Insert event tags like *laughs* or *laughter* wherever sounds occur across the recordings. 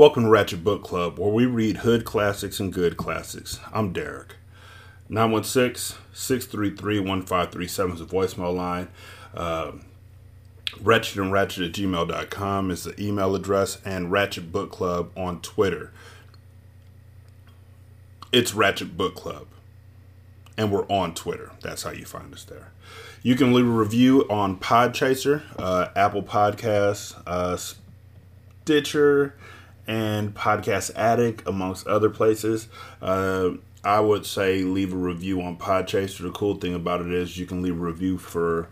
Welcome to Ratchet Book Club, where we read hood classics and good classics. I'm Derek. 916 633 1537 is the voicemail line. Uh, Wretched and Ratchet at gmail.com is the email address, and Ratchet Book Club on Twitter. It's Ratchet Book Club, and we're on Twitter. That's how you find us there. You can leave a review on Podchaser, uh, Apple Podcasts, uh, Stitcher, and Podcast Addict, amongst other places. Uh, I would say leave a review on Podchaser. The cool thing about it is you can leave a review for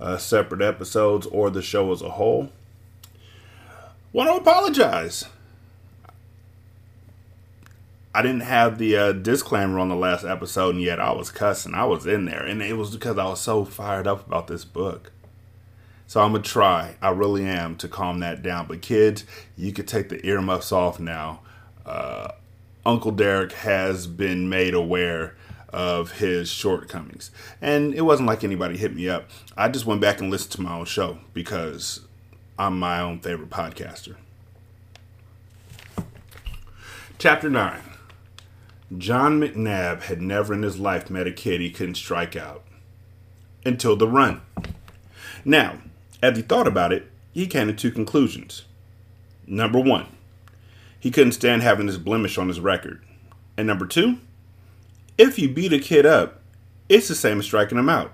uh, separate episodes or the show as a whole. Want to apologize. I didn't have the uh, disclaimer on the last episode, and yet I was cussing. I was in there, and it was because I was so fired up about this book. So I'm gonna try. I really am to calm that down. But kids, you could take the earmuffs off now. Uh, Uncle Derek has been made aware of his shortcomings, and it wasn't like anybody hit me up. I just went back and listened to my own show because I'm my own favorite podcaster. Chapter nine. John McNabb had never in his life met a kid he couldn't strike out until the run. Now, as he thought about it, he came to two conclusions. Number one, he couldn't stand having this blemish on his record. And number two, if you beat a kid up, it's the same as striking him out.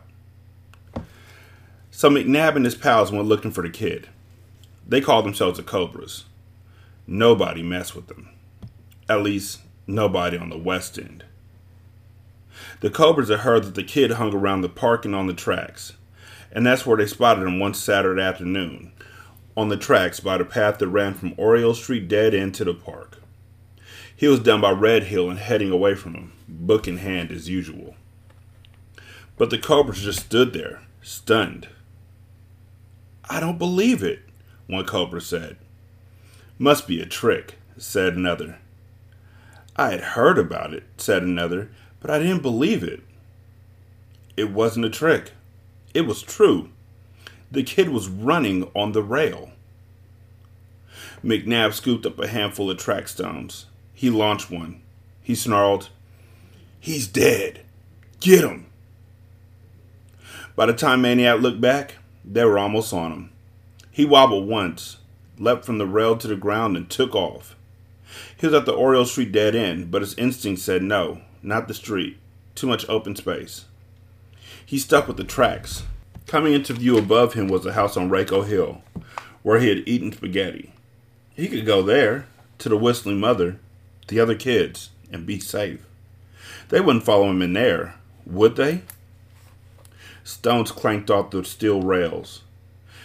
So McNabb and his pals went looking for the kid. They called themselves the Cobras. Nobody messed with them. At least, nobody on the West End. The Cobras had heard that the kid hung around the park and on the tracks and that's where they spotted him one Saturday afternoon on the tracks by the path that ran from Oriole Street dead end to the park. He was down by Red Hill and heading away from him, book in hand as usual. But the Cobras just stood there, stunned. I don't believe it, one Cobra said. Must be a trick, said another. I had heard about it, said another, but I didn't believe it. It wasn't a trick, it was true. The kid was running on the rail. McNabb scooped up a handful of track stones. He launched one. He snarled, He's dead. Get him. By the time Maniac looked back, they were almost on him. He wobbled once, leapt from the rail to the ground, and took off. He was at the Oriole Street dead end, but his instinct said no, not the street. Too much open space. He stuck with the tracks. Coming into view above him was a house on Raco Hill, where he had eaten spaghetti. He could go there, to the whistling mother, the other kids, and be safe. They wouldn't follow him in there, would they? Stones clanked off the steel rails.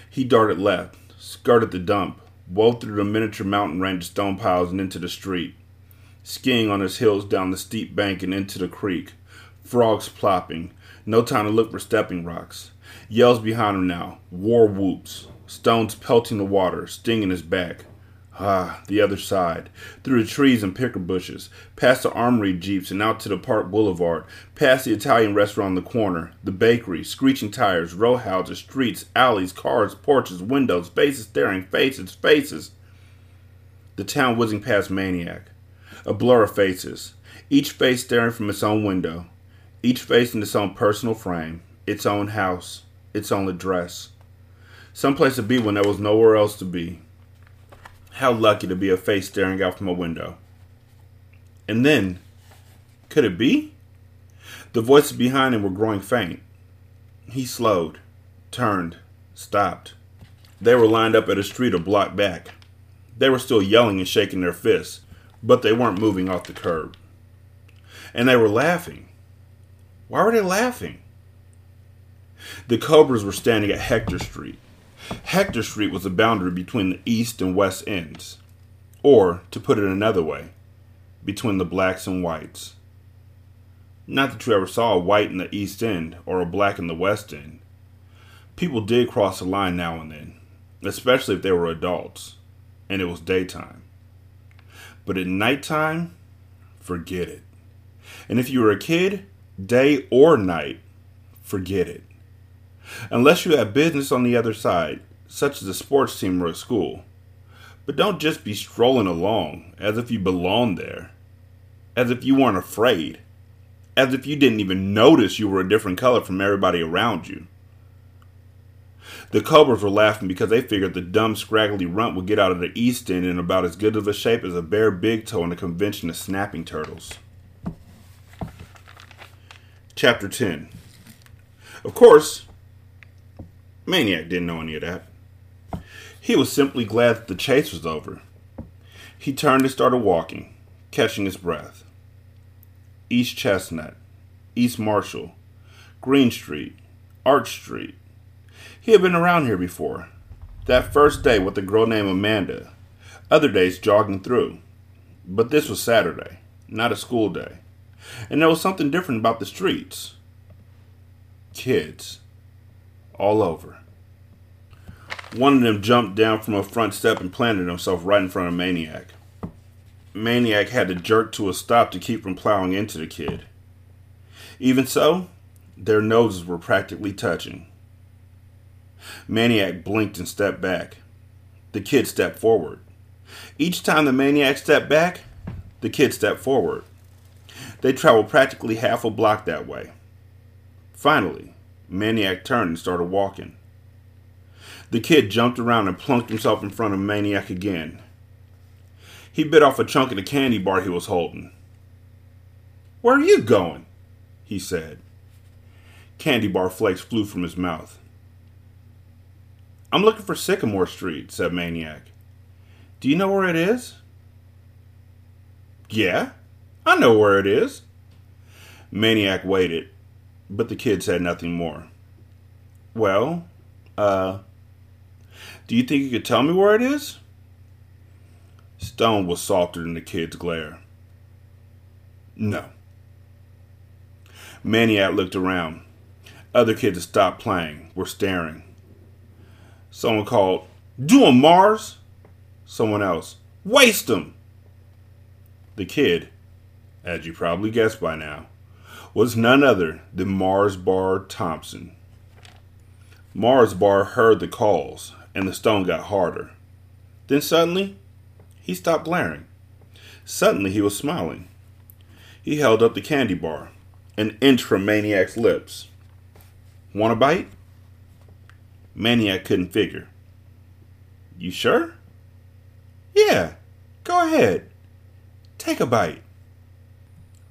He darted left, skirted the dump, wove through the miniature mountain range of stone piles and into the street, skiing on his heels down the steep bank and into the creek, frogs plopping, no time to look for stepping rocks. Yells behind him now. War whoops. Stones pelting the water, stinging his back. Ah, the other side. Through the trees and picker bushes, past the armory jeeps and out to the park boulevard, past the Italian restaurant on the corner, the bakery, screeching tires, row houses, streets, alleys, cars, porches, windows, faces staring, faces, faces. The town whizzing past Maniac. A blur of faces, each face staring from its own window each face in its own personal frame, its own house, its own address. Some place to be when there was nowhere else to be. How lucky to be a face staring out from a window. And then, could it be? The voices behind him were growing faint. He slowed, turned, stopped. They were lined up at a street a block back. They were still yelling and shaking their fists, but they weren't moving off the curb. And they were laughing. Why were they laughing? The Cobras were standing at Hector Street. Hector Street was the boundary between the east and west ends, or, to put it another way, between the blacks and whites. Not that you ever saw a white in the east end or a black in the west end. People did cross the line now and then, especially if they were adults, and it was daytime. But at nighttime, forget it. And if you were a kid, day or night, forget it. Unless you have business on the other side, such as a sports team or a school. But don't just be strolling along as if you belonged there, as if you weren't afraid, as if you didn't even notice you were a different color from everybody around you. The Cobras were laughing because they figured the dumb, scraggly runt would get out of the East End in about as good of a shape as a bare big toe in a convention of snapping turtles. Chapter 10 Of course, Maniac didn't know any of that. He was simply glad that the chase was over. He turned and started walking, catching his breath. East Chestnut, East Marshall, Green Street, Arch Street, he had been around here before. That first day with a girl named Amanda. Other days jogging through. But this was Saturday, not a school day. And there was something different about the streets. Kids. All over. One of them jumped down from a front step and planted himself right in front of Maniac. Maniac had to jerk to a stop to keep from plowing into the kid. Even so, their noses were practically touching. Maniac blinked and stepped back. The kid stepped forward. Each time the maniac stepped back, the kid stepped forward. They traveled practically half a block that way. Finally, Maniac turned and started walking. The kid jumped around and plunked himself in front of Maniac again. He bit off a chunk of the candy bar he was holding. Where are you going? he said. Candy bar flakes flew from his mouth. I'm looking for Sycamore Street, said Maniac. Do you know where it is? Yeah, I know where it is. Maniac waited, but the kid said nothing more. Well, uh, do you think you could tell me where it is? Stone was softer than the kid's glare. No. Maniac looked around. Other kids had stopped playing, were staring. Someone called, Do 'em, Mars. Someone else, Waste 'em. The kid, as you probably guessed by now, was none other than Mars Bar Thompson. Mars Bar heard the calls, and the stone got harder. Then suddenly, he stopped glaring. Suddenly, he was smiling. He held up the candy bar, an inch from Maniac's lips. Want a bite? Maniac couldn't figure. You sure? Yeah, go ahead. Take a bite.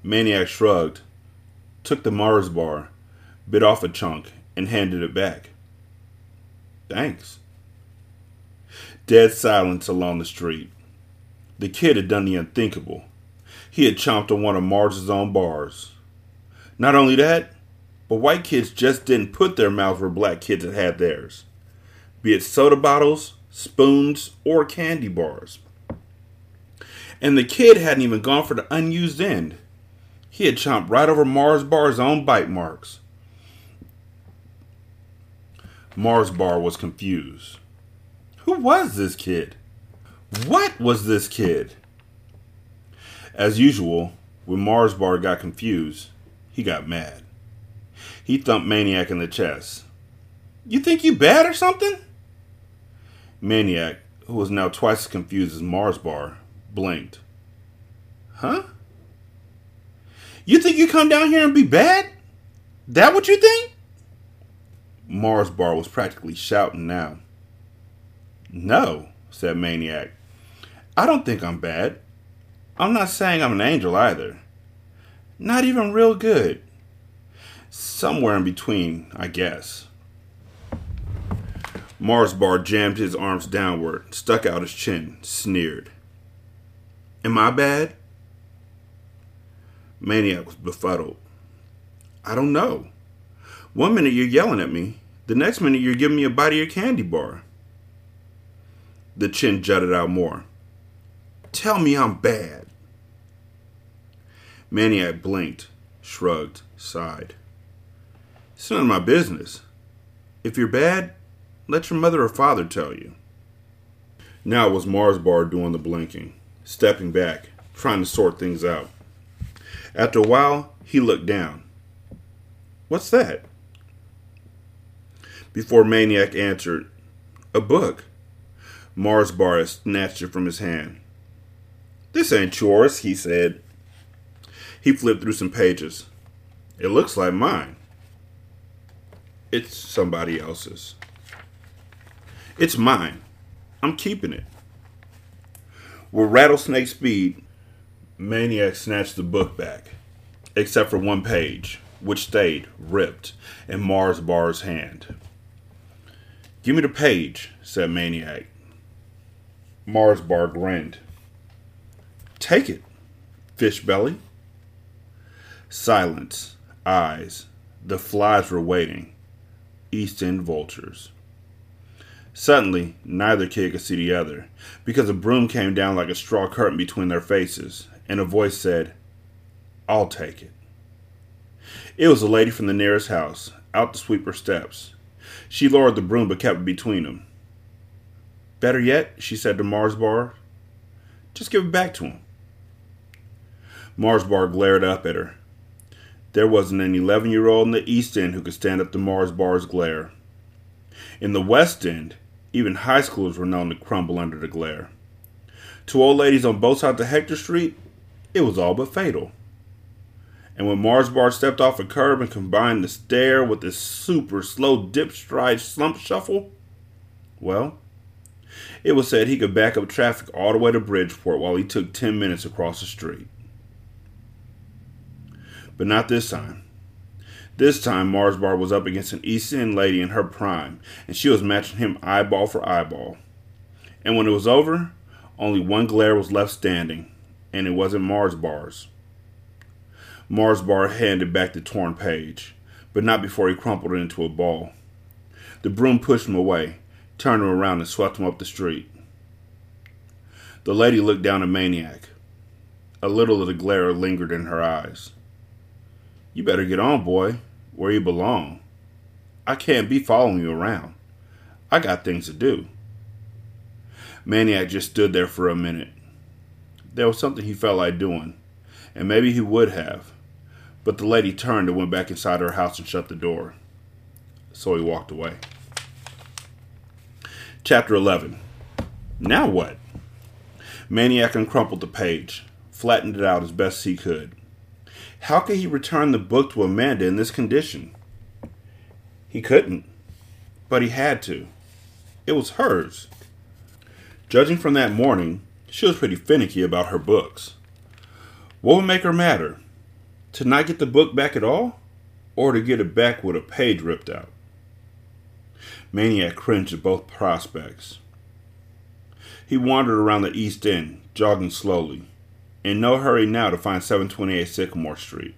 Maniac shrugged, took the Mars bar, bit off a chunk, and handed it back. Thanks. Dead silence along the street. The kid had done the unthinkable. He had chomped on one of Mars's own bars. Not only that, but white kids just didn't put their mouths where black kids had had theirs, be it soda bottles, spoons, or candy bars. And the kid hadn't even gone for the unused end. He had chomped right over Mars Bar's own bite marks. Mars Bar was confused. Who was this kid? What was this kid? As usual, when Mars Bar got confused, he got mad. He thumped Maniac in the chest. You think you bad or something? Maniac, who was now twice as confused as Mars Bar, blinked. Huh? You think you come down here and be bad? That what you think? Mars Bar was practically shouting now. No, said Maniac. I don't think I'm bad. I'm not saying I'm an angel either. Not even real good somewhere in between, I guess. Mars Bar jammed his arms downward, stuck out his chin, sneered. Am I bad? Maniac was befuddled. I don't know. One minute you're yelling at me, the next minute you're giving me a bite of your candy bar. The chin jutted out more. Tell me I'm bad. Maniac blinked, shrugged, sighed. It's none of my business. If you're bad, let your mother or father tell you. Now was Mars Bar doing the blinking, stepping back, trying to sort things out. After a while, he looked down. What's that? Before Maniac answered, A book. Mars Bar snatched it from his hand. This ain't yours, he said. He flipped through some pages. It looks like mine. It's somebody else's. It's mine. I'm keeping it. With rattlesnake speed, Maniac snatched the book back, except for one page, which stayed ripped in Mars Bar's hand. Give me the page, said Maniac. Mars Bar grinned. Take it, fish belly. Silence, eyes. The flies were waiting. East End vultures. Suddenly, neither kid could see the other, because a broom came down like a straw curtain between their faces, and a voice said, I'll take it. It was a lady from the nearest house, out to sweep her steps. She lowered the broom but kept it between them. Better yet, she said to Mars Bar, just give it back to him. Mars Bar glared up at her. There wasn't an 11 year old in the East End who could stand up to Mars Bar's glare. In the West End, even high schoolers were known to crumble under the glare. To old ladies on both sides of Hector Street, it was all but fatal. And when Mars Bar stepped off a curb and combined the stare with the super slow dip stride slump shuffle, well, it was said he could back up traffic all the way to Bridgeport while he took 10 minutes across the street. But not this time. This time, Mars Bar was up against an East End lady in her prime, and she was matching him eyeball for eyeball. And when it was over, only one glare was left standing, and it wasn't Mars Bar's. Mars Bar handed back the torn page, but not before he crumpled it into a ball. The broom pushed him away, turned him around, and swept him up the street. The lady looked down at Maniac. A little of the glare lingered in her eyes. You better get on, boy, where you belong. I can't be following you around. I got things to do. Maniac just stood there for a minute. There was something he felt like doing, and maybe he would have, but the lady turned and went back inside her house and shut the door. So he walked away. Chapter 11. Now what? Maniac uncrumpled the page, flattened it out as best he could. How could he return the book to Amanda in this condition? He couldn't, but he had to. It was hers. Judging from that morning, she was pretty finicky about her books. What would make her matter? To not get the book back at all? Or to get it back with a page ripped out? Maniac cringed at both prospects. He wandered around the East End, jogging slowly, in no hurry now to find 728 Sycamore Street.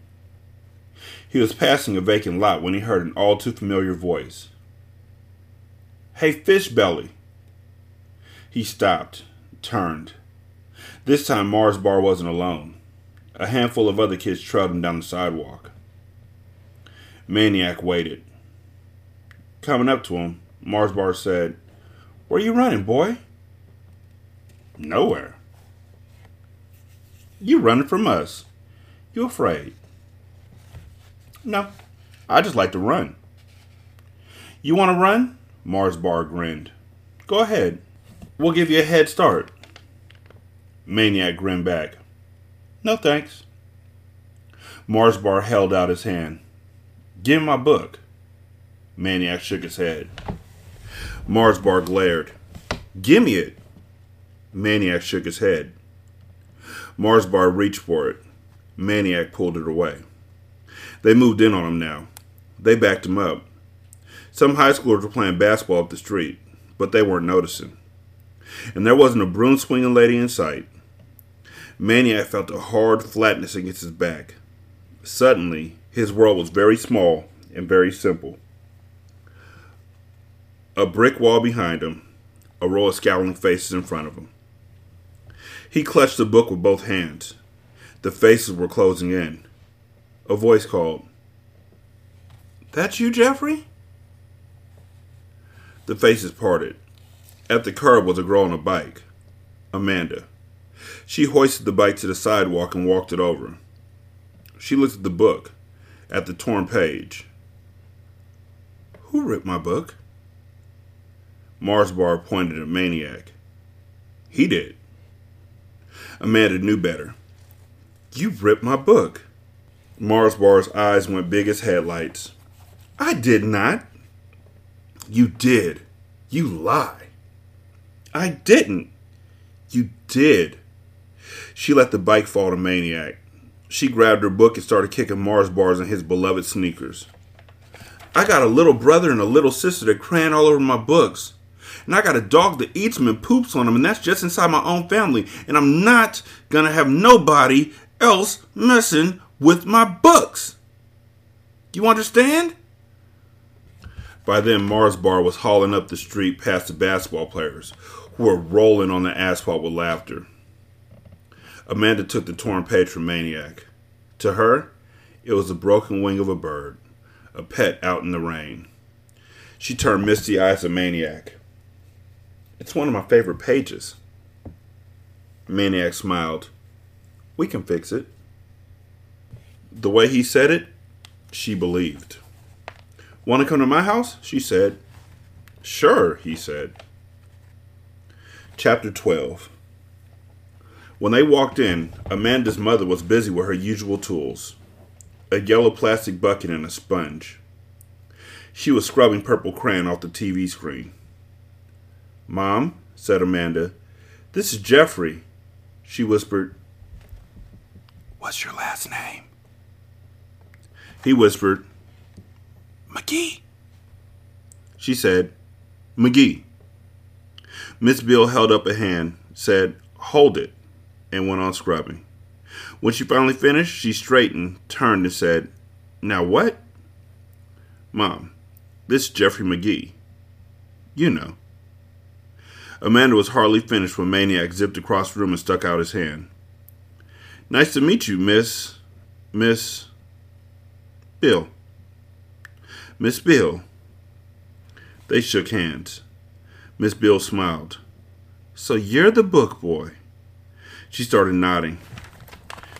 He was passing a vacant lot when he heard an all too familiar voice. Hey, Fishbelly! He stopped, turned. This time Mars Bar wasn't alone. A handful of other kids trailed him down the sidewalk. Maniac waited. Coming up to him, Mars Bar said, Where you running, boy? Nowhere. You running from us. You afraid? No, I just like to run. You want to run? Mars Bar grinned. Go ahead. We'll give you a head start. Maniac grinned back. No thanks. Mars Bar held out his hand. Give me my book. Maniac shook his head. Mars Bar glared. Gimme it. Maniac shook his head. Mars Bar reached for it. Maniac pulled it away. They moved in on him now. They backed him up. Some high schoolers were playing basketball up the street, but they weren't noticing. And there wasn't a broom swinging lady in sight. Maniac felt a hard flatness against his back. Suddenly, his world was very small and very simple. A brick wall behind him, a row of scowling faces in front of him. He clutched the book with both hands. The faces were closing in. A voice called, That's you, Jeffrey? The faces parted. At the curb was a girl on a bike. Amanda. She hoisted the bike to the sidewalk and walked it over. She looked at the book, at the torn page. Who ripped my book? Mars Bar pointed at Maniac. He did. Amanda knew better. You ripped my book. Mars Bar's eyes went big as headlights. I did not. You did. You lie. I didn't. You did. She let the bike fall to Maniac. She grabbed her book and started kicking Mars bars in his beloved sneakers. I got a little brother and a little sister that crayon all over my books. And I got a dog that eats them and poops on them, and that's just inside my own family. And I'm not gonna have nobody else messing with my books. You understand? By then, Mars Bar was hauling up the street past the basketball players, who were rolling on the asphalt with laughter. Amanda took the torn page from Maniac. To her, it was the broken wing of a bird, a pet out in the rain. She turned misty eyes to Maniac. It's one of my favorite pages. Maniac smiled. We can fix it. The way he said it, she believed. Want to come to my house? She said. Sure, he said. Chapter 12 When they walked in, Amanda's mother was busy with her usual tools a yellow plastic bucket and a sponge. She was scrubbing purple crayon off the TV screen. Mom, said Amanda, this is Jeffrey. She whispered, What's your last name? He whispered, Magee. She said, Magee. Miss Beale held up a hand, said, Hold it, and went on scrubbing. When she finally finished, she straightened, turned, and said, Now what? Mom, this is Jeffrey Magee. You know. Amanda was hardly finished when Maniac zipped across the room and stuck out his hand. Nice to meet you, Miss. Miss. Beale. Miss Beale. They shook hands. Miss Beale smiled. So you're the book boy. She started nodding.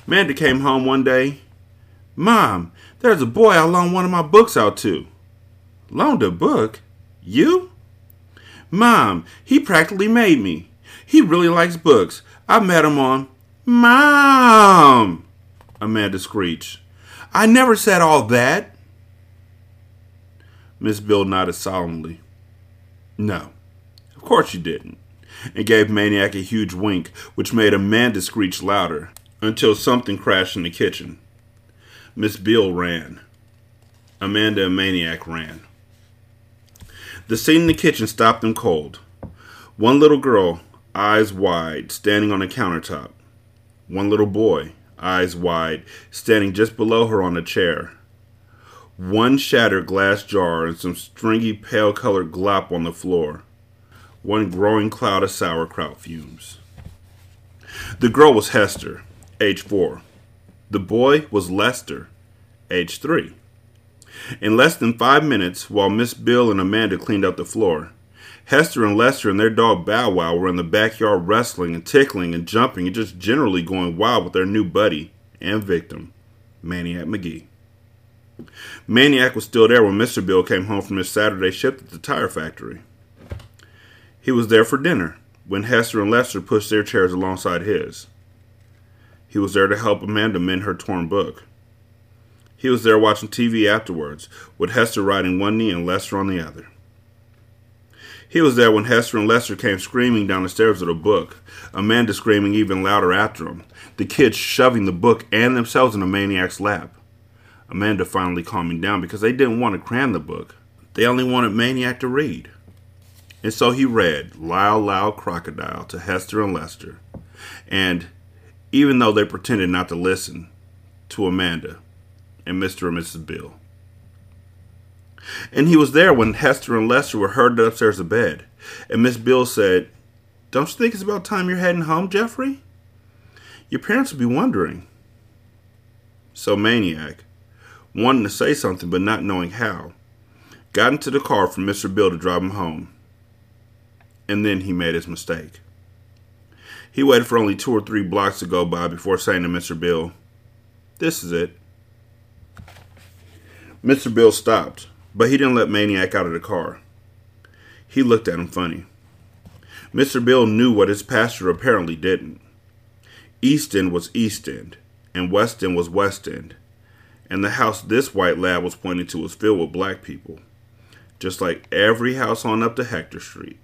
Amanda came home one day. Mom, there's a boy I loaned one of my books out to. Loaned a book? You? Mom, he practically made me. He really likes books. I met him on. Mom! Amanda screeched. I never said all that. Miss Beale nodded solemnly. No, of course you didn't, and gave Maniac a huge wink, which made Amanda screech louder, until something crashed in the kitchen. Miss Beale ran. Amanda and Maniac ran. The scene in the kitchen stopped them cold. One little girl, eyes wide, standing on the countertop. One little boy, eyes wide, standing just below her on a chair. One shattered glass jar and some stringy pale colored glop on the floor. One growing cloud of sauerkraut fumes. The girl was Hester, age four. The boy was Lester, age three. In less than five minutes, while Miss Beale and Amanda cleaned out the floor, Hester and Lester and their dog Bow Wow were in the backyard wrestling and tickling and jumping and just generally going wild with their new buddy and victim, Maniac Magee. Maniac was still there when Mr. Beale came home from his Saturday shift at the tire factory. He was there for dinner when Hester and Lester pushed their chairs alongside his. He was there to help Amanda mend her torn book. He was there watching TV afterwards, with Hester riding one knee and Lester on the other. He was there when Hester and Lester came screaming down the stairs of a book, Amanda screaming even louder after them, the kids shoving the book and themselves in the maniac's lap. Amanda finally calming down because they didn't want to cram the book. They only wanted Maniac to read. And so he read Lyle Lyle Crocodile to Hester and Lester. And even though they pretended not to listen, to Amanda and Mr. and Mrs. Beale. And he was there when Hester and Lester were herded upstairs to bed. And Miss Beale said, Don't you think it's about time you're heading home, Jeffrey? Your parents will be wondering. So Maniac, wanting to say something but not knowing how, got into the car for Mr. Beale to drive him home. And then he made his mistake. He waited for only two or three blocks to go by before saying to Mr. Beale, This is it. Mr. Beale stopped, but he didn't let Maniac out of the car. He looked at him funny. Mr. Beale knew what his pastor apparently didn't. East End was East End, and West End was West End, and the house this white lad was pointing to was filled with black people, just like every house on up to Hector Street.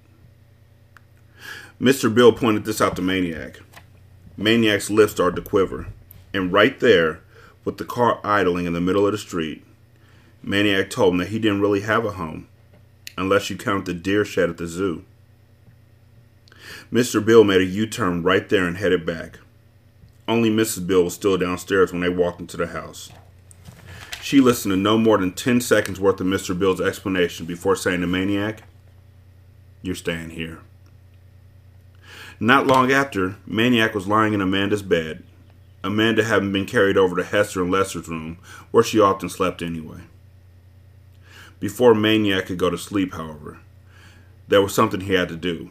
Mr. Beale pointed this out to Maniac. Maniac's lips started to quiver, and right there, with the car idling in the middle of the street, Maniac told him that he didn't really have a home, unless you count the deer shed at the zoo. Mr. Beale made a U turn right there and headed back. Only Mrs. Beale was still downstairs when they walked into the house. She listened to no more than 10 seconds worth of Mr. Beale's explanation before saying to Maniac, You're staying here. Not long after, Maniac was lying in Amanda's bed, Amanda having been carried over to Hester and Lester's room, where she often slept anyway. Before Maniac could go to sleep, however, there was something he had to do.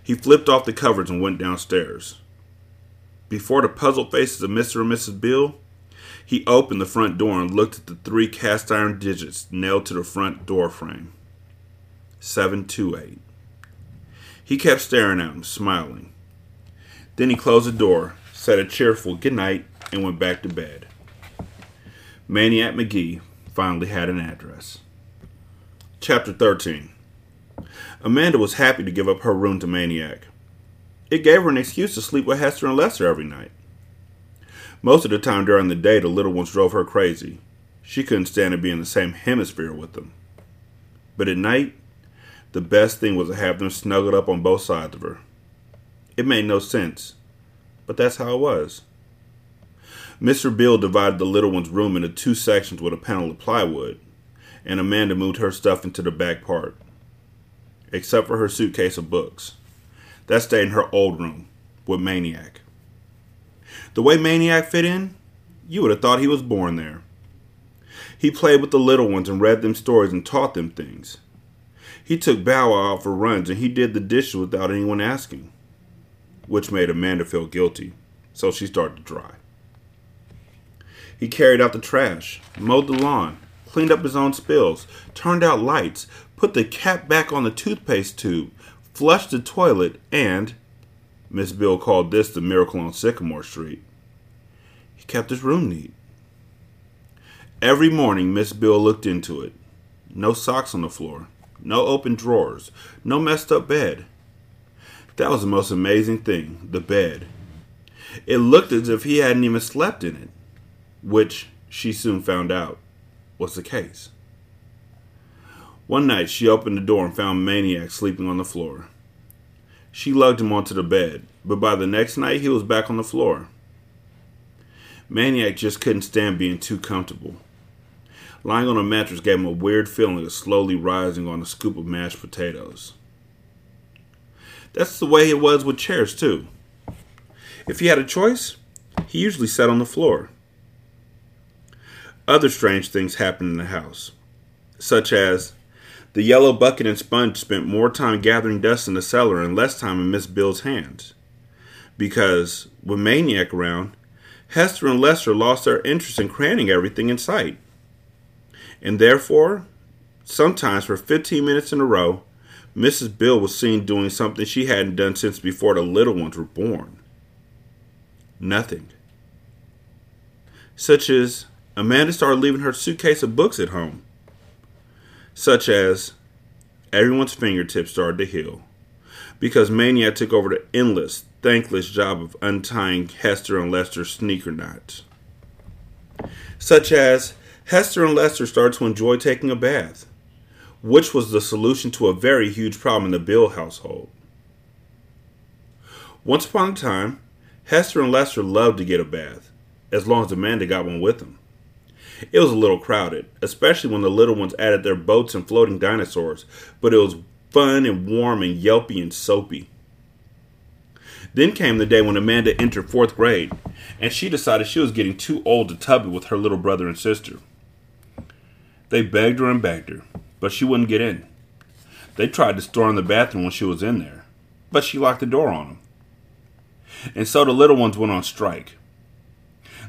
He flipped off the covers and went downstairs. Before the puzzled faces of Mr. and Mrs. Beale, he opened the front door and looked at the three cast iron digits nailed to the front door frame 728. He kept staring at him, smiling. Then he closed the door, said a cheerful good night, and went back to bed. Maniac Magee finally had an address. Chapter 13 Amanda was happy to give up her room to Maniac. It gave her an excuse to sleep with Hester and Lester every night. Most of the time during the day, the little ones drove her crazy. She couldn't stand to be in the same hemisphere with them. But at night, the best thing was to have them snuggled up on both sides of her. It made no sense, but that's how it was. Mr. Beale divided the little one's room into two sections with a panel of plywood, and Amanda moved her stuff into the back part, except for her suitcase of books. That stayed in her old room with Maniac. The way Maniac fit in, you would have thought he was born there. He played with the little ones and read them stories and taught them things. He took Bow Wow out for runs and he did the dishes without anyone asking, which made Amanda feel guilty, so she started to dry. He carried out the trash, mowed the lawn, cleaned up his own spills, turned out lights, put the cap back on the toothpaste tube, flushed the toilet, and Miss Beale called this the miracle on Sycamore Street. He kept his room neat. Every morning, Miss Beale looked into it. No socks on the floor, no open drawers, no messed up bed. That was the most amazing thing the bed. It looked as if he hadn't even slept in it which she soon found out was the case. One night she opened the door and found Maniac sleeping on the floor. She lugged him onto the bed, but by the next night he was back on the floor. Maniac just couldn't stand being too comfortable. Lying on a mattress gave him a weird feeling of slowly rising on a scoop of mashed potatoes. That's the way it was with chairs, too. If he had a choice, he usually sat on the floor. Other strange things happened in the house, such as the yellow bucket and sponge spent more time gathering dust in the cellar and less time in Miss Beale's hands. Because, with Maniac around, Hester and Lester lost their interest in craning everything in sight. And therefore, sometimes for 15 minutes in a row, Mrs. Beale was seen doing something she hadn't done since before the little ones were born. Nothing. Such as Amanda started leaving her suitcase of books at home, such as Everyone's Fingertips started to heal, because Maniac took over the endless, thankless job of untying Hester and Lester's sneaker knots. Such as Hester and Lester started to enjoy taking a bath, which was the solution to a very huge problem in the Beale household. Once upon a time, Hester and Lester loved to get a bath, as long as Amanda got one with them. It was a little crowded, especially when the little ones added their boats and floating dinosaurs, but it was fun and warm and yelpy and soapy. Then came the day when Amanda entered fourth grade, and she decided she was getting too old to tubby with her little brother and sister. They begged her and begged her, but she wouldn't get in. They tried to storm the bathroom when she was in there, but she locked the door on them. And so the little ones went on strike.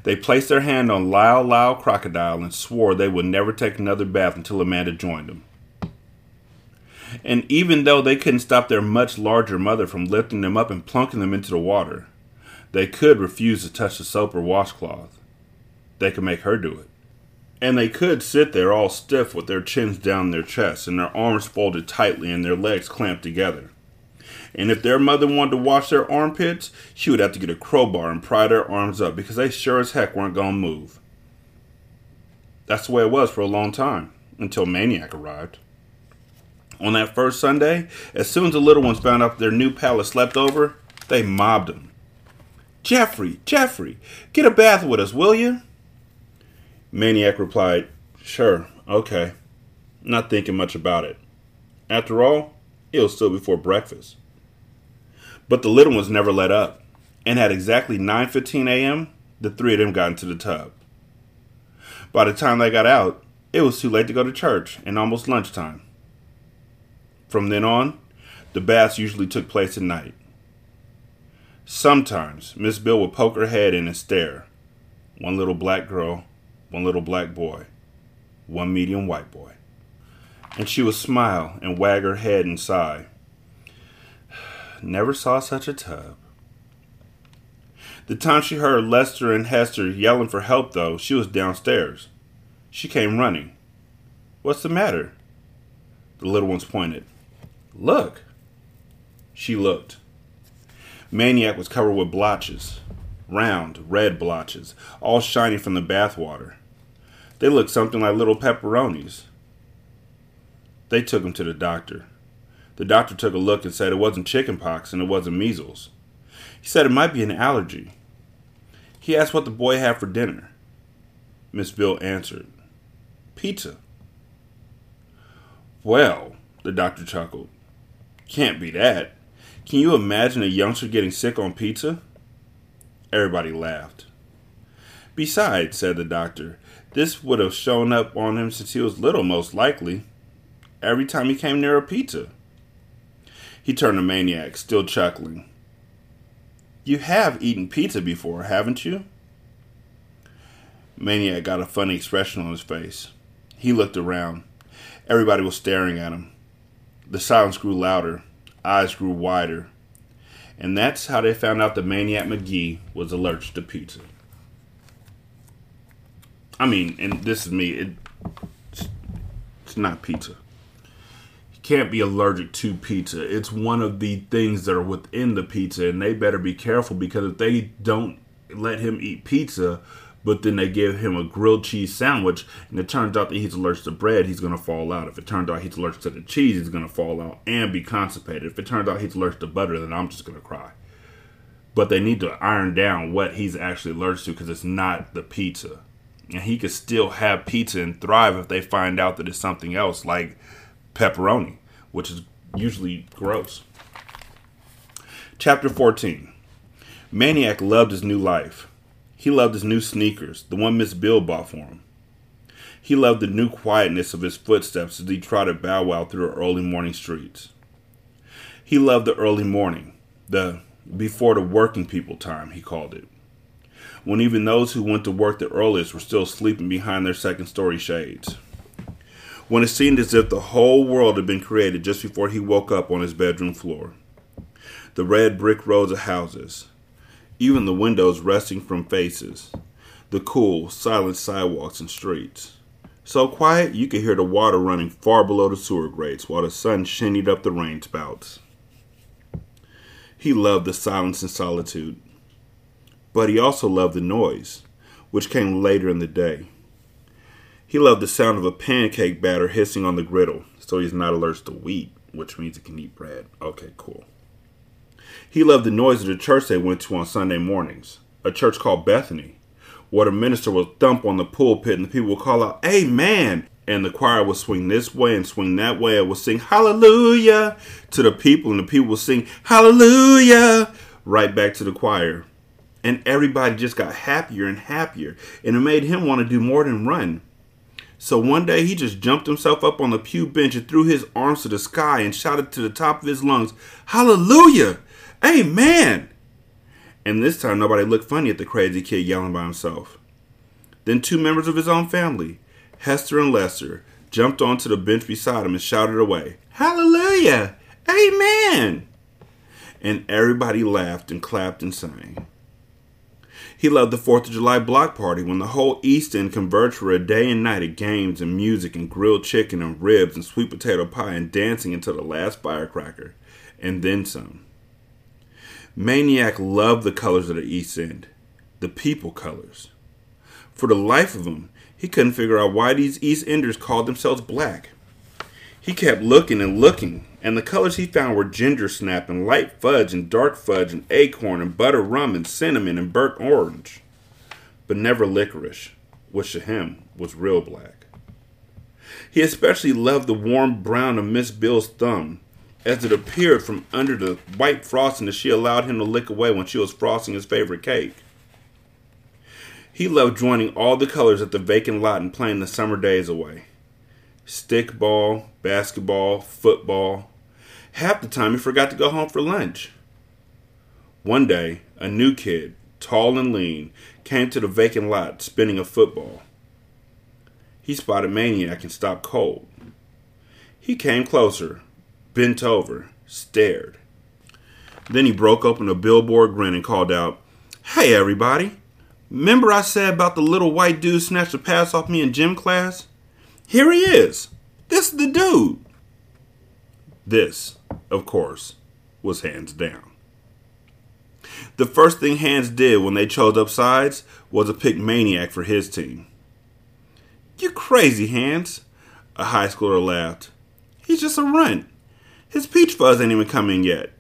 They placed their hand on Lyle Lyle Crocodile and swore they would never take another bath until Amanda joined them. And even though they couldn't stop their much larger mother from lifting them up and plunking them into the water, they could refuse to touch the soap or washcloth. They could make her do it. And they could sit there all stiff with their chins down their chests and their arms folded tightly and their legs clamped together. And if their mother wanted to wash their armpits, she would have to get a crowbar and pry their arms up because they sure as heck weren't going to move. That's the way it was for a long time until Maniac arrived. On that first Sunday, as soon as the little ones found out their new pal had slept over, they mobbed him. Jeffrey, Jeffrey, get a bath with us, will you? Maniac replied, Sure, okay. Not thinking much about it. After all, it was still before breakfast. But the little ones never let up, and at exactly 9:15 a.m., the three of them got into the tub. By the time they got out, it was too late to go to church and almost lunchtime. From then on, the baths usually took place at night. Sometimes Miss Beale would poke her head in and stare. One little black girl, one little black boy, one medium white boy. And she would smile and wag her head and sigh. *sighs* Never saw such a tub. The time she heard Lester and Hester yelling for help, though, she was downstairs. She came running. What's the matter? The little ones pointed. Look. She looked. Maniac was covered with blotches, round, red blotches, all shiny from the bathwater. They looked something like little pepperonis. They took him to the doctor. The doctor took a look and said it wasn't chickenpox and it wasn't measles. He said it might be an allergy. He asked what the boy had for dinner. Miss Beale answered, Pizza. Well, the doctor chuckled. Can't be that. Can you imagine a youngster getting sick on pizza? Everybody laughed. Besides, said the doctor, this would have shown up on him since he was little, most likely. Every time he came near a pizza. He turned to Maniac, still chuckling. You have eaten pizza before, haven't you? Maniac got a funny expression on his face. He looked around. Everybody was staring at him. The silence grew louder eyes grew wider. And that's how they found out that Maniac Magee was allergic to pizza. I mean, and this is me, it, it's, it's not pizza. You can't be allergic to pizza. It's one of the things that are within the pizza, and they better be careful because if they don't let him eat pizza, but then they give him a grilled cheese sandwich, and it turns out that he's allergic to bread, he's to fall out. If it turns out he's allergic to the cheese, he's to fall out and be constipated. If it turns out he's allergic to butter, then I'm just to cry. But they need to iron down what he's actually allergic to because it's not the pizza. And he could still have pizza and thrive if they find out that it's something else, like pepperoni, which is usually gross. Chapter 14 Maniac loved his new life. He loved his new sneakers, the one Miss Beale bought for him. He loved the new quietness of his footsteps as he trotted Bow Wow through the early morning streets. He loved the early morning, the before the working people time, he called it, when even those who went to work the earliest were still sleeping behind their second story shades. When it seemed as if the whole world had been created just before he woke up on his bedroom floor. The red brick rows of houses, even the windows resting from faces, the cool, silent sidewalks and streets. So quiet you could hear the water running far below the sewer grates while the sun shinnied up the rain spouts. He loved the silence and solitude, but he also loved the noise, which came later in the day. He loved the sound of a pancake batter hissing on the griddle, so he's not allergic to wheat, which means he can eat bread. Okay, cool. He loved the noise of the church they went to on Sunday mornings, a church called Bethany, where the minister would thump on the pulpit and the people would call out, Amen! And the choir would swing this way and swing that way and would sing Hallelujah to the people, and the people would sing Hallelujah right back to the choir. And everybody just got happier and happier, and it made him want to do more than run. So one day he just jumped himself up on the pew bench and threw his arms to the sky and shouted to the top of his lungs, Hallelujah! Amen! And this time nobody looked funny at the crazy kid yelling by himself. Then two members of his own family, Hester and Lester, jumped onto the bench beside him and shouted away, Hallelujah! Amen! And everybody laughed and clapped and sang. He loved the 4th of July block party when the whole East End converged for a day and night of games and music and grilled chicken and ribs and sweet potato pie and dancing until the last firecracker, and then some. Maniac loved the colors of the East End, the people colors. For the life of him, he couldn't figure out why these East Enders called themselves black. He kept looking and looking, and the colors he found were ginger snap and light fudge and dark fudge and acorn and butter rum and cinnamon and burnt orange, but never licorice, which to him was real black. He especially loved the warm brown of Miss Bill's thumb, as it appeared from under the white frosting that she allowed him to lick away when she was frosting his favorite cake. He loved joining all the colors at the vacant lot and playing the summer days away stickball, basketball, football. Half the time he forgot to go home for lunch. One day, a new kid, tall and lean, came to the vacant lot spinning a football. He spotted Maniac and stopped cold. He came closer, bent over, stared. Then he broke open a billboard grin and called out, Hey everybody! Remember I said about the little white dude snatched a pass off me in gym class? Here he is. This is the dude. This, of course, was Hands Down. The first thing Hands did when they chose up sides was to pick Maniac for his team. You crazy, Hands, a high schooler laughed. He's just a runt. His peach fuzz ain't even come in yet.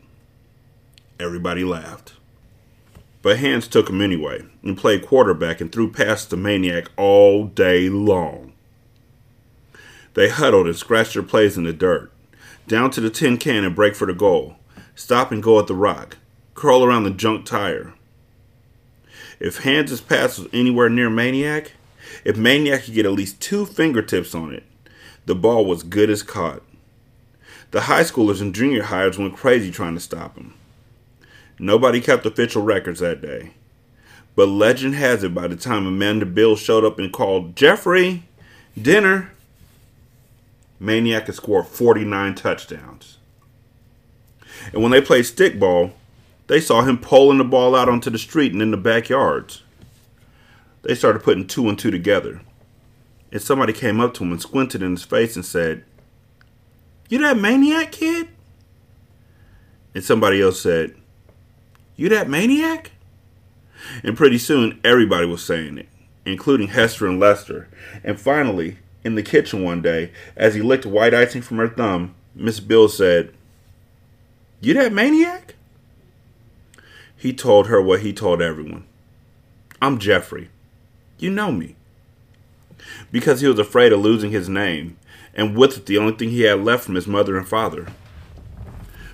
Everybody laughed. But Hands took him anyway and played quarterback and threw passes to Maniac all day long. They huddled and scratched their plays in the dirt. Down to the tin can and break for the goal. Stop and go at the rock. Curl around the junk tire. If Hans's pass was anywhere near Maniac, if Maniac could get at least two fingertips on it, the ball was good as caught. The high schoolers and junior hires went crazy trying to stop him. Nobody kept official records that day. But legend has it by the time Amanda Bill showed up and called, Jeffrey, dinner, Maniac had scored 49 touchdowns. And when they played stickball, they saw him pulling the ball out onto the street and in the backyards. They started putting two and two together. And somebody came up to him and squinted in his face and said, You that maniac kid? And somebody else said, You that maniac? And pretty soon everybody was saying it, including Hester and Lester. And finally, in the kitchen one day, as he licked white icing from her thumb, Miss Bill said, You that maniac? He told her what he told everyone. I'm Jeffrey. You know me. Because he was afraid of losing his name, and with it the only thing he had left from his mother and father.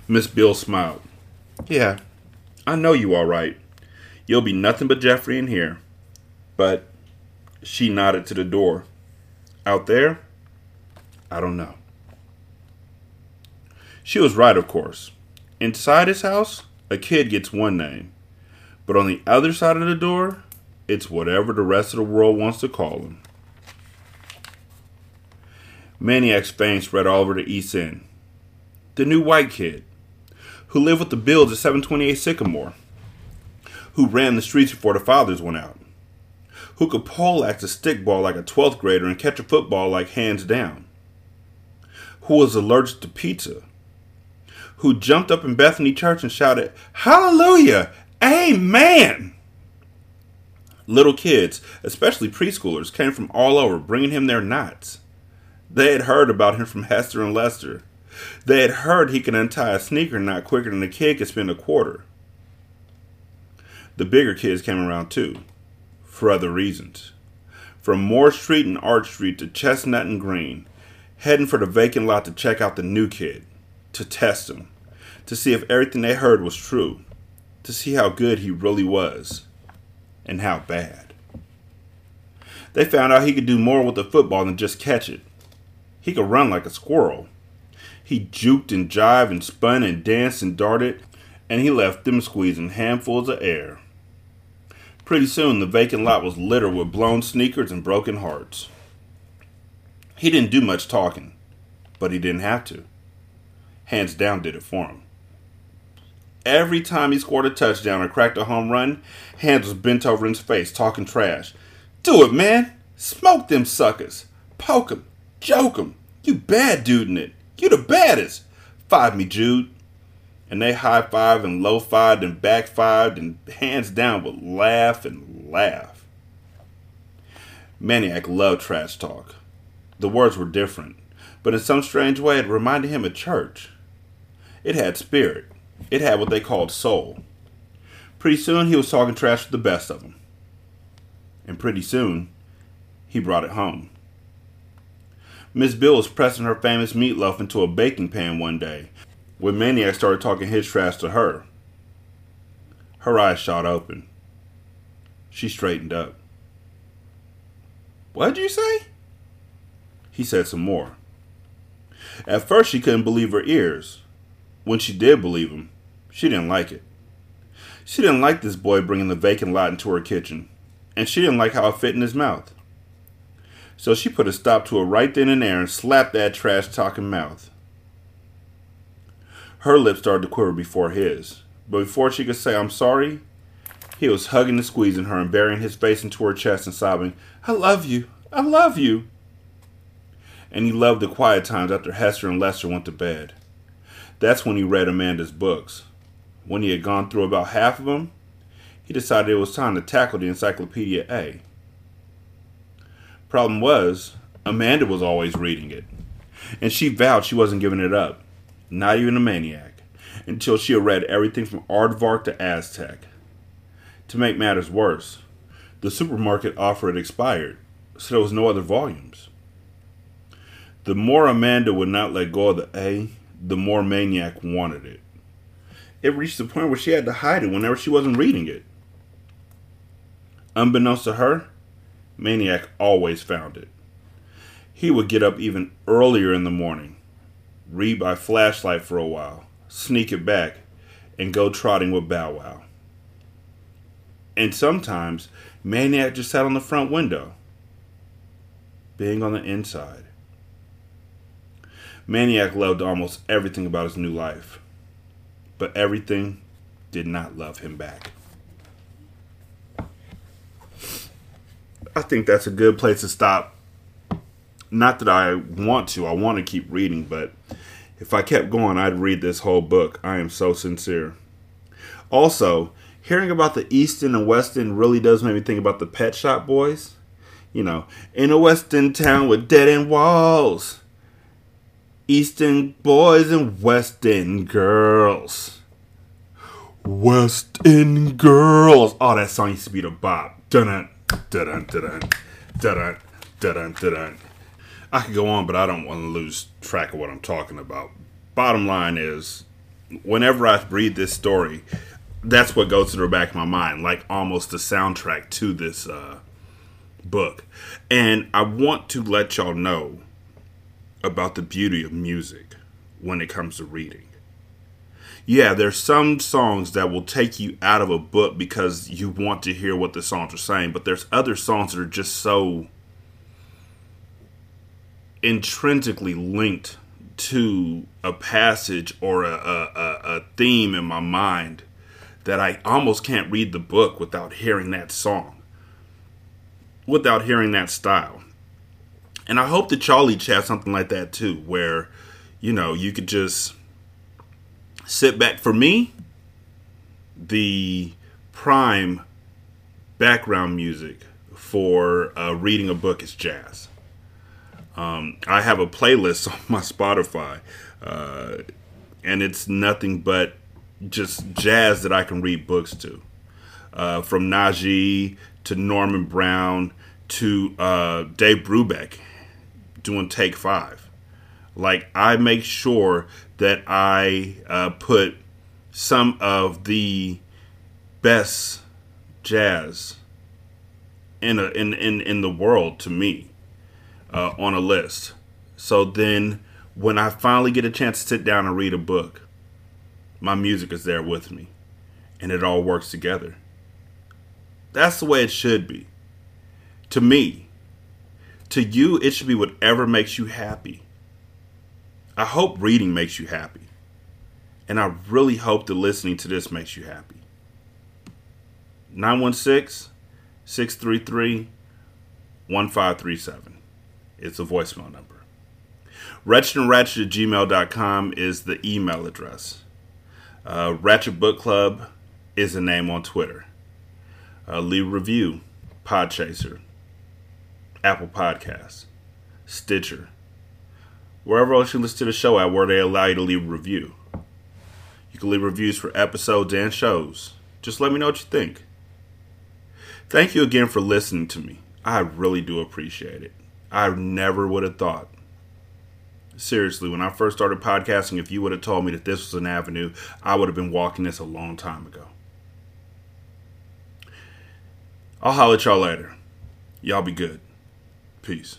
Miss Bill smiled. Yeah, I know you all right. You'll be nothing but Jeffrey in here. But she nodded to the door. Out there, I don't know. She was right, of course. Inside his house, a kid gets one name. But on the other side of the door, it's whatever the rest of the world wants to call him. Maniac's fame spread all over the East End. The new white kid, who lived with the Bills at 728 Sycamore, who ran the streets before the fathers went out who could pole axe a stickball like a 12th grader and catch a football like hands down, who was allergic to pizza, who jumped up in Bethany Church and shouted, Hallelujah! Amen! Little kids, especially preschoolers, came from all over bringing him their knots. They had heard about him from Hester and Lester. They had heard he could untie a sneaker knot quicker than a kid could spend a quarter. The bigger kids came around too for other reasons. From Moore Street and Arch Street to Chestnut and Green, heading for the vacant lot to check out the new kid, to test him, to see if everything they heard was true, to see how good he really was, and how bad. They found out he could do more with the football than just catch it. He could run like a squirrel. He juked and jived and spun and danced and darted, and he left them squeezing handfuls of air. Pretty soon, the vacant lot was littered with blown sneakers and broken hearts. He didn't do much talking, but he didn't have to. Hands down did it for him. Every time he scored a touchdown or cracked a home run, Hands was bent over in his face, talking trash. Do it, man. Smoke them suckers. Poke 'em. Joke 'em. You bad dude in it. You the baddest. Five me, Jude. And they high fived and low fived and back fived and hands down would laugh and laugh. Maniac loved trash talk. The words were different, but in some strange way it reminded him of church. It had spirit. It had what they called soul. Pretty soon he was talking trash with the best of them. And pretty soon he brought it home. Miss Bill was pressing her famous meatloaf into a baking pan one day when Maniac started talking his trash to her. Her eyes shot open. She straightened up. What'd you say? He said some more. At first, she couldn't believe her ears. When she did believe him, she didn't like it. She didn't like this boy bringing the vacant lot into her kitchen, and she didn't like how it fit in his mouth. So she put a stop to it right then and there and slapped that trash talking mouth. Her lips started to quiver before his, but before she could say, I'm sorry, he was hugging and squeezing her and burying his face into her chest and sobbing, I love you, I love you. And he loved the quiet times after Hester and Lester went to bed. That's when he read Amanda's books. When he had gone through about half of them, he decided it was time to tackle the Encyclopedia A. Problem was, Amanda was always reading it, and she vowed she wasn't giving it up, not even a maniac, until she had read everything from Aardvark to Aztec. To make matters worse, the supermarket offer had expired, so there was no other volumes. The more Amanda would not let go of the A, the more Maniac wanted it it reached the point where she had to hide it whenever she wasn't reading it. Unbeknownst to her, Maniac always found it. He would get up even earlier in the morning, read by flashlight for a while, sneak it back, and go trotting with Bow Wow. And sometimes, Maniac just sat on the front window, being on the inside. Maniac loved almost everything about his new life but everything did not love him back. I think that's a good place to stop. Not that I want to, I want to keep reading, but if I kept going, I'd read this whole book. I am so sincere. Also, hearing about the Easton and Weston really does make me think about the Pet Shop Boys. You know, in a Western town with dead end walls Eastern boys and Western girls. Western girls. Oh, that song used to be the bop. Dun dun dun dun dun dun dun dun I could go on, but I don't want to lose track of what I'm talking about. Bottom line is, whenever I read this story, that's what goes to the back of my mind, like almost the soundtrack to this uh, book. And I want to let y'all know about the beauty of music when it comes to reading. Yeah, there's some songs that will take you out of a book because you want to hear what the songs are saying, but there's other songs that are just so intrinsically linked to a passage or a, a, a, theme in my mind that I almost can't read the book without hearing that song, without hearing that style. And I hope that Charlie has something like that too, where, you know, you could just sit back. For me, the prime background music for uh, reading a book is jazz. Um, I have a playlist *laughs* on my Spotify, uh, and it's nothing but just jazz that I can read books to. Uh, from Najee to Norman Brown to uh, Dave Brubeck doing take five. Like I make sure that I uh, put some of the best jazz in a, in, in in the world to me uh, on a list. So then, when I finally get a chance to sit down and read a book, my music is there with me, and it all works together. That's the way it should be. To me, To you, it should be whatever makes you happy. I hope reading makes you happy. And I really hope that listening to this makes you happy. 916 633 1537. It's a voicemail number. Ratchet at gmail.com is the email address. Uh, Ratchet Book Club is the name on Twitter. Uh, leave review, Podchaser, Apple Podcasts, Stitcher, wherever else you listen to the show at where they allow you to leave a review. You can leave reviews for episodes and shows. Just let me know what you think. Thank you again for listening to me. I really do appreciate it. I never would have thought. Seriously, when I first started podcasting, if you would have told me that this was an avenue, I would have been walking this a long time ago. I'll holler at y'all later. Y'all be good. Peace.